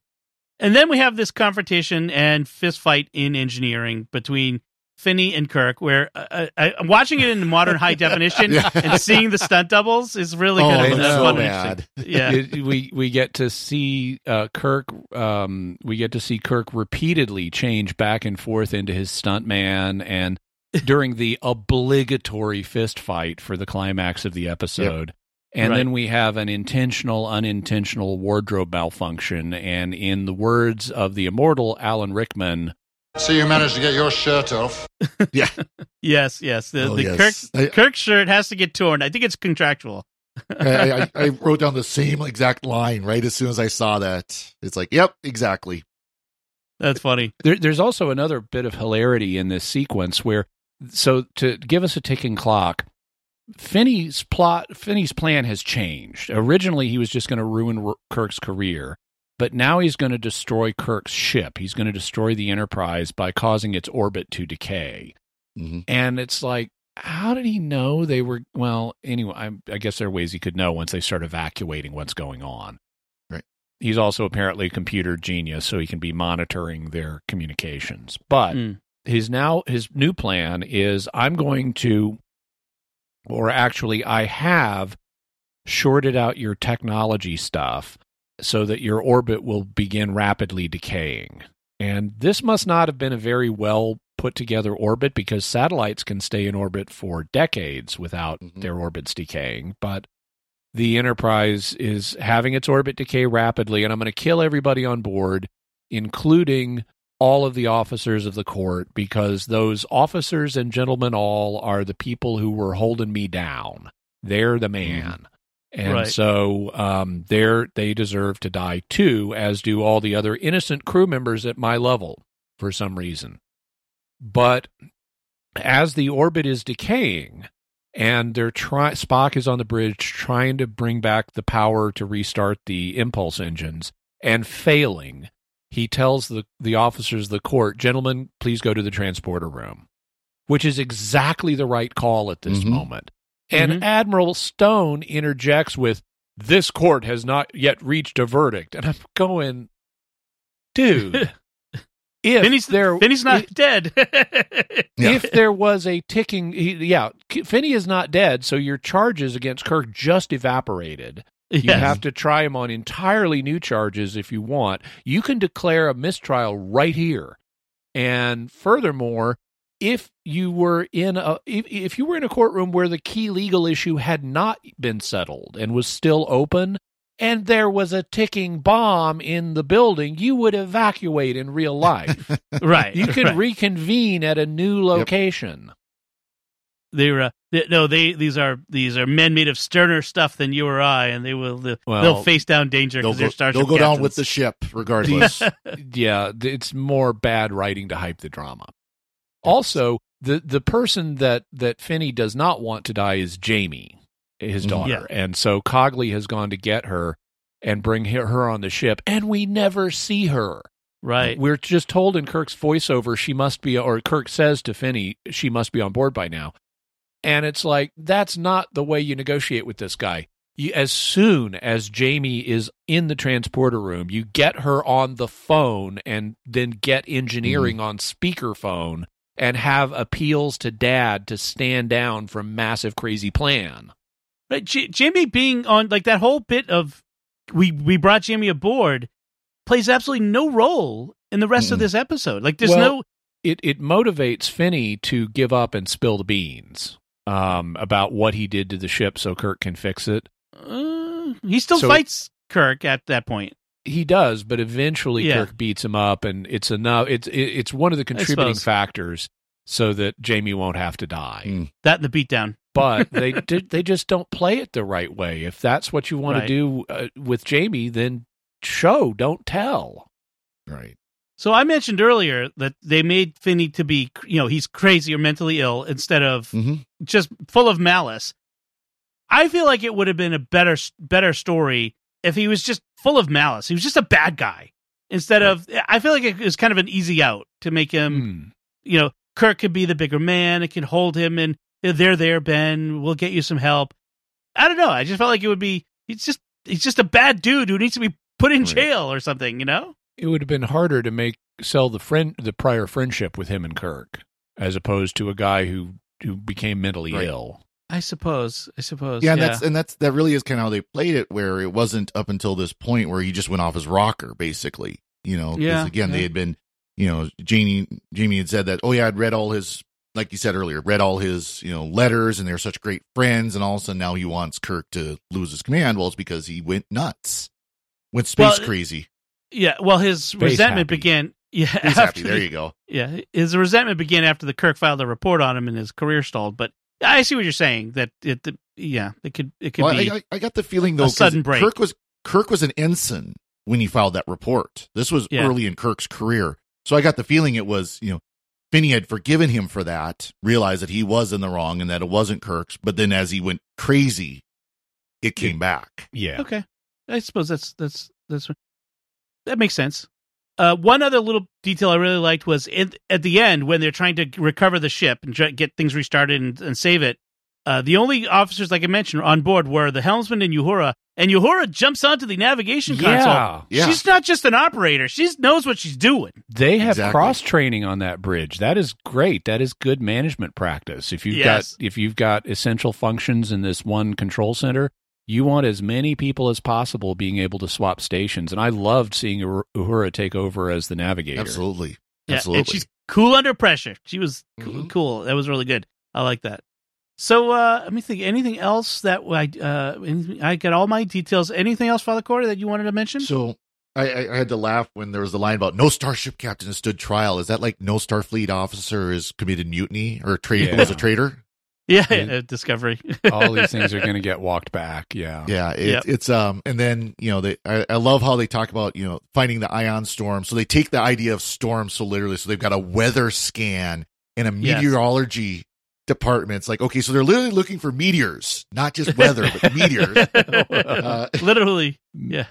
And then we have this confrontation and fist fight in engineering between Finney and Kirk, where uh, I, I'm watching it in modern high definition Yeah. and seeing the stunt doubles is really Oh, good. it It's looks so bad. Yeah, It- we we get to see uh, Kirk. Um, we get to see Kirk repeatedly change back and forth into his stunt man, and during the obligatory fist fight for the climax of the episode. And Right. then we have an intentional, unintentional wardrobe malfunction. And in the words of the immortal Alan Rickman, So you managed to get your shirt off. Yeah. yes, yes. The, Oh, the yes. Kirk I- Kirk shirt has to get torn. I think it's contractual. I, I, I wrote down the same exact line right as soon as I saw that. It's like, yep, exactly. That's funny. There, there's also another bit of hilarity in this sequence where, so to give us a ticking clock, Finney's plot, Finney's plan has changed. Originally, he was just going to ruin R- Kirk's career, but now he's going to destroy Kirk's ship. He's going to destroy the Enterprise by causing its orbit to decay. hmm And it's like, how did he know they were? Well, anyway, I, I guess there are ways he could know once they start evacuating what's going on. Right. He's also apparently a computer genius, so he can be monitoring their communications. But Mm. his now his new plan is I'm going to, or actually, I have shorted out your technology stuff so that your orbit will begin rapidly decaying. And this must not have been a very well put together orbit because satellites can stay in orbit for decades without Mhm. their orbits decaying. But the Enterprise is having its orbit decay rapidly, and I'm going to kill everybody on board, including all of the officers of the court, because those officers and gentlemen all are the people who were holding me down. They're the man. And Right. so um, they're, they deserve to die too, as do all the other innocent crew members at my level for some reason. But as the orbit is decaying, and they're try Spock is on the bridge trying to bring back the power to restart the impulse engines and failing. He tells the the officers of the court, "Gentlemen, please go to the transporter room," which is exactly the right call at this Mhm. moment. And Mhm. Admiral Stone interjects with, "This court has not yet reached a verdict," and I'm going, dude. If Finney's, there, Finney's not if- dead. Yeah. if there was a ticking, he, yeah, Finney is not dead, so your charges against Kirk just evaporated. You have to try him on entirely new charges if you want. You can declare a mistrial right here. And furthermore, if you were in a if, if you were in a courtroom where the key legal issue had not been settled and was still open and there was a ticking bomb in the building, you would evacuate in real life. right. You could right. reconvene at a new location. They were uh, they, no, they these are these are men made of sterner stuff than you or I, and they will they'll, Well, they'll face down danger because they're go, starship they'll go down with the ship regardless. yeah, it's more bad writing to hype the drama. Also, the the person that that Finney does not want to die is Jamie, his Mhm. daughter, Yeah. and so Cogley has gone to get her and bring her on the ship, and we never see her. right. We're just told in Kirk's voiceover she must be, or Kirk says to Finney she must be on board by now, and it's like that's not the way you negotiate with this guy. You, as soon as Jamie is in the transporter room, you get her on the phone and then get engineering on speakerphone and have appeals to dad to stand down from massive crazy plan. But J- Jamie being on like that whole bit of we we brought Jamie aboard plays absolutely no role in the rest of Mm-mm. this episode. Like there's Well- no It it motivates Finney to give up and spill the beans um, about what he did to the ship so Kirk can fix it. uh, he still So- fights Kirk at that point. He does, but eventually Yeah. Kirk beats him up, and it's enough. It's it's one of the contributing factors so that Jamie won't have to die. Mm. That and the beatdown. But they did, they just don't play it the right way. If that's what you want Right. to do uh, with Jamie, then show, don't tell. right. So I mentioned earlier that they made Finney to be, you know, he's crazy or mentally ill instead of hmm just full of malice. I feel like it would have been a better better story if he was just full of malice. He was just a bad guy instead of. I feel like it was kind of an easy out to make him. Hmm. You know, Kirk could be the bigger man. It can hold him, and they're there. Ben, we'll get you some help. I don't know. I just felt like it would be. He's just he's just a bad dude who needs to be put in Right. jail or something. You know? It would have been harder to make sell the friend the prior friendship with him and Kirk, as opposed to a guy who who became mentally Right. ill. I suppose. I suppose. Yeah, and that's and that's that really is kind of how they played it, where it wasn't up until this point where he just went off his rocker, basically. You know, 'cause Yeah, again, yeah. they had been, you know, Jamie Jamie had said that, oh yeah, I'd read all his, like you said earlier, read all his, you know, letters, and they're such great friends, and all of a sudden now he wants Kirk to lose his command. Well, it's because he went nuts, went space Well, crazy. yeah. Well, his Space resentment happy. began. Yeah, after happy. There the- you go. Yeah, his resentment began after the Kirk filed a report on him and his career stalled. But I see what you're saying. That it, the, yeah, it could, it could Well, be. I, I, I got the feeling though, a 'cause sudden break. Kirk was Kirk was an ensign when he filed that report. This was Yeah. early in Kirk's career, so I got the feeling it was you know Finney had forgiven him for that, realized that he was in the wrong and that it wasn't Kirk's. But then as he went crazy, it came back. Yeah. Okay, I suppose that's that's that's that makes sense. Uh, one other little detail I really liked was in, at the end when they're trying to recover the ship and try, get things restarted and, and save it. Uh, the only officers, like I mentioned, on board were the helmsman and Uhura. And Uhura jumps onto the navigation Yeah. console. Yeah. She's not just an operator; she knows what she's doing. They have Exactly. cross training on that bridge. That is great. That is good management practice. If you've Yes. got if you've got essential functions in this one control center, you want as many people as possible being able to swap stations. And I loved seeing Uhura- Uhura take over as the navigator. Absolutely, Yeah, absolutely. and she's cool under pressure. She was coo- Mhm. cool. That was really good. I like that. So uh, let me think. Anything else that I uh, anything, I got all my details. Anything else, Father Corey, that you wanted to mention? So I, I, I had to laugh when there was the line about no starship captain stood trial. Is that like no Starfleet officer is committed mutiny or trade Yeah. was a traitor? Yeah, and- uh, Discovery. All these things are going to get walked back. Yeah. Yeah, it, Yep. it's um, and then you know they I, I love how they talk about you know finding the ion storm. So they take the idea of storm so literally. So they've got a weather scan and a Yes. meteorology department. It's like okay, so they're literally looking for meteors, not just weather, but meteors. Uh, Literally, yeah.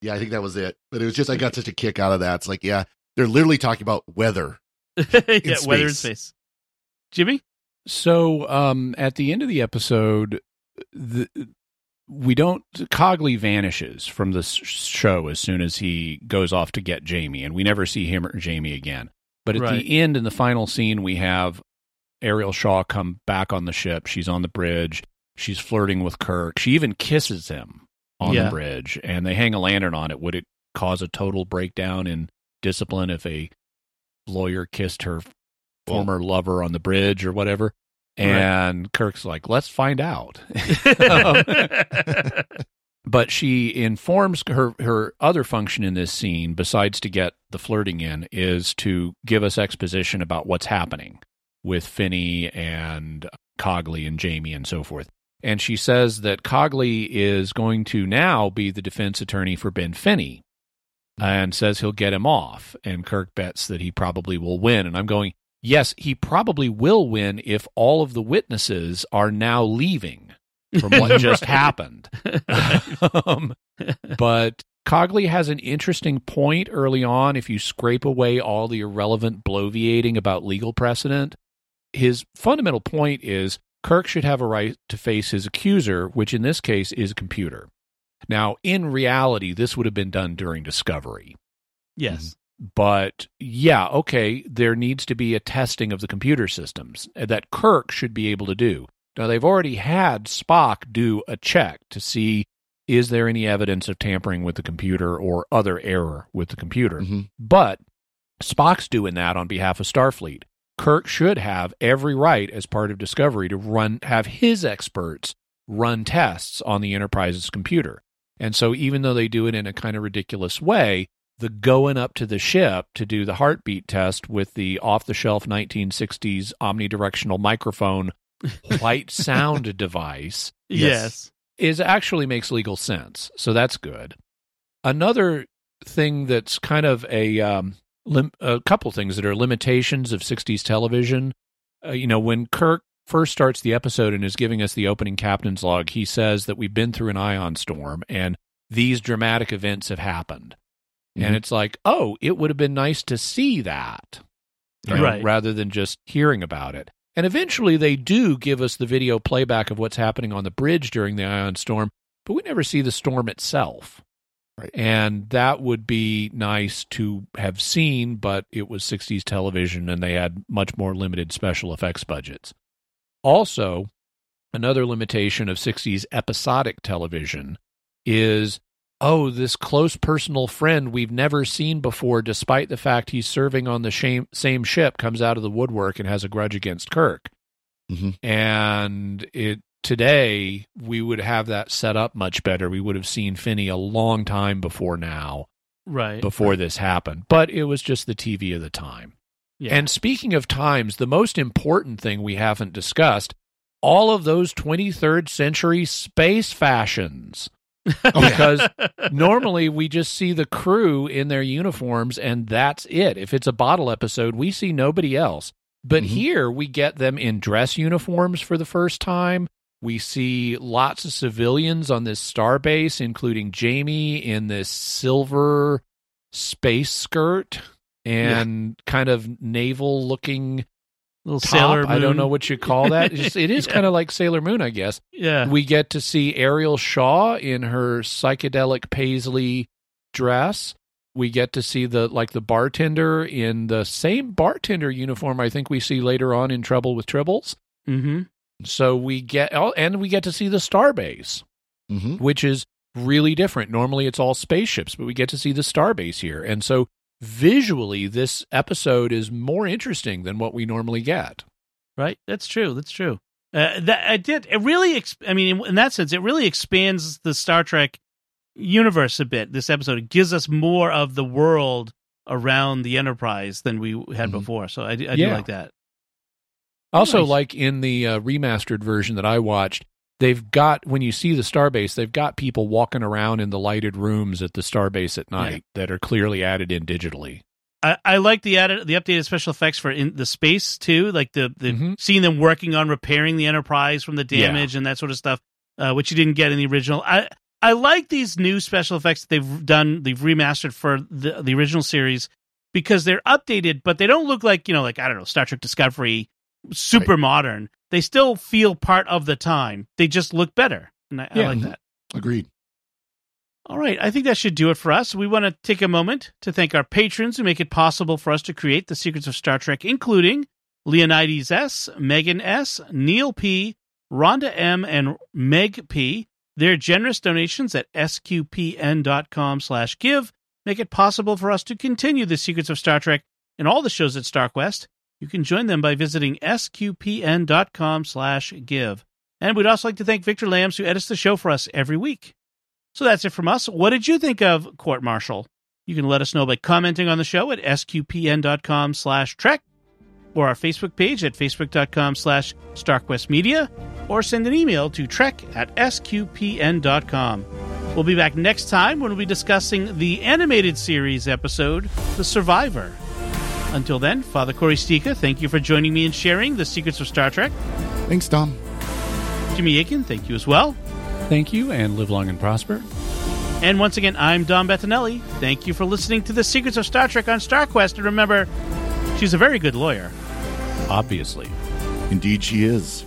yeah, I think that was it. But it was just I got such a kick out of that. It's like yeah, they're literally talking about weather. yeah, weather in space. space. Jimmy, So um, at the end of the episode, the, we don't. Cogley vanishes from the show as soon as he goes off to get Jamie, and we never see him or Jamie again. But at Right. the end, in the final scene, we have Areel Shaw come back on the ship. She's on the bridge. She's flirting with Kirk. She even kisses him on Yeah. the bridge, and they hang a lantern on it. Would it cause a total breakdown in discipline if a lawyer kissed her former lover on the bridge or whatever? And Kirk's like, let's find out. Um, but she informs her her other function in this scene, besides to get the flirting in, is to give us exposition about what's happening with Finney and Cogley and Jamie and so forth. And she says that Cogley is going to now be the defense attorney for Ben Finney and says he'll get him off. And Kirk bets that he probably will win. And I'm going, yes, he probably will win if all of the witnesses are now leaving from what just happened. um, but Cogley has an interesting point early on. If you scrape away all the irrelevant bloviating about legal precedent, his fundamental point is Kirk should have a right to face his accuser, which in this case is a computer. Now, in reality, this would have been done during discovery. yes. But yeah, okay, there needs to be a testing of the computer systems that Kirk should be able to do. Now, they've already had Spock do a check to see is there any evidence of tampering with the computer or other error with the computer. Mhm. But Spock's doing that on behalf of Starfleet. Kirk should have every right as part of Discovery to run have his experts run tests on the Enterprise's computer. And so even though they do it in a kind of ridiculous way, the going up to the ship to do the heartbeat test with the off-the-shelf 1960s omnidirectional microphone white sound device yes. is actually makes legal sense. So that's good. Another thing that's kind of a um, lim- a couple things that are limitations of 60s television. Uh, you know, when Kirk first starts the episode and is giving us the opening captain's log, he says that we've been through an ion storm and these dramatic events have happened. And Mhm. it's like, oh, it would have been nice to see that, you know, Right. rather than just hearing about it. And eventually they do give us the video playback of what's happening on the bridge during the ion storm, but we never see the storm itself. Right. And that would be nice to have seen, but it was 60s television and they had much more limited special effects budgets. Also, another limitation of 60s episodic television is oh, this close personal friend we've never seen before, despite the fact he's serving on the same, same ship, comes out of the woodwork and has a grudge against Kirk. Mhm. And it today we would have that set up much better. We would have seen Finney a long time before now, Right. before this happened. But it was just the TV of the time. Yeah. And speaking of times, the most important thing we haven't discussed all of those 23rd century space fashions. because normally we just see the crew in their uniforms and that's it. If it's a bottle episode, we see nobody else. But Mhm. here we get them in dress uniforms for the first time. We see lots of civilians on this starbase, including Jamie in this silver space skirt and kind of naval looking little top. Sailor I don't know what you call that. It's just- it is Yeah. kind of like Sailor Moon, I guess. Yeah. We get to see Areel Shaw in her psychedelic paisley dress. We get to see the like the bartender in the same bartender uniform I think we see later on in Trouble with Tribbles. mm-hmm. So we get oh, and we get to see the starbase, Mhm. which is really different. Normally it's all spaceships, but we get to see the starbase here. And so visually this episode is more interesting than what we normally get. Right. That's true. That's true. Uh, that I did. It really. Ex- I mean, in, in that sense, it really expands the Star Trek universe a bit. This episode it gives us more of the world around the Enterprise than we had Mhm. before. So I, do- I do like that. Also, Nice. like in the uh, remastered version that I watched, they've got when you see the starbase, they've got people walking around in the lighted rooms at the starbase at night that are clearly added in digitally. I, I like the added the updated special effects for in the space too, like the the Mhm. seeing them working on repairing the Enterprise from the Yeah. damage and that sort of stuff, uh, which you didn't get in the original. I I like these new special effects that they've done, they've remastered for the the original series because they're updated, but they don't look like you know, like I don't know, Star Trek Discovery, super modern. They still feel part of the time. They just look better, and I, I like that. Agreed. All right, I think that should do it for us. We want to take a moment to thank our patrons who make it possible for us to create the secrets of Star Trek, including Leonidas S, Megan S, Neil P, Rhonda M, and Meg P. Their generous donations at sqpn.com slash give make it possible for us to continue the secrets of Star Trek and all the shows at StarQuest. You can join them by visiting sqpn.com slash give. And we'd also like to thank Victor Lambs, who edits the show for us every week. So that's it from us. What did you think of Court Martial? You can let us know by commenting on the show at sqpn.com slash trek or our Facebook page at facebook.com slash starquestmedia or send an email to trek at sqpn.com. We'll be back next time when we'll be discussing the animated series episode, The Survivor. Until then, Father Corey Sticha, thank you for joining me and sharing the secrets of Star Trek. Thanks, Tom. Jimmy Akin, thank you as well. Thank you, and live long and prosper. And once again, I'm Dom Bettinelli. Thank you for listening to The Secrets of Star Trek on StarQuest. And remember, she's a very good lawyer. Obviously. Indeed, she is.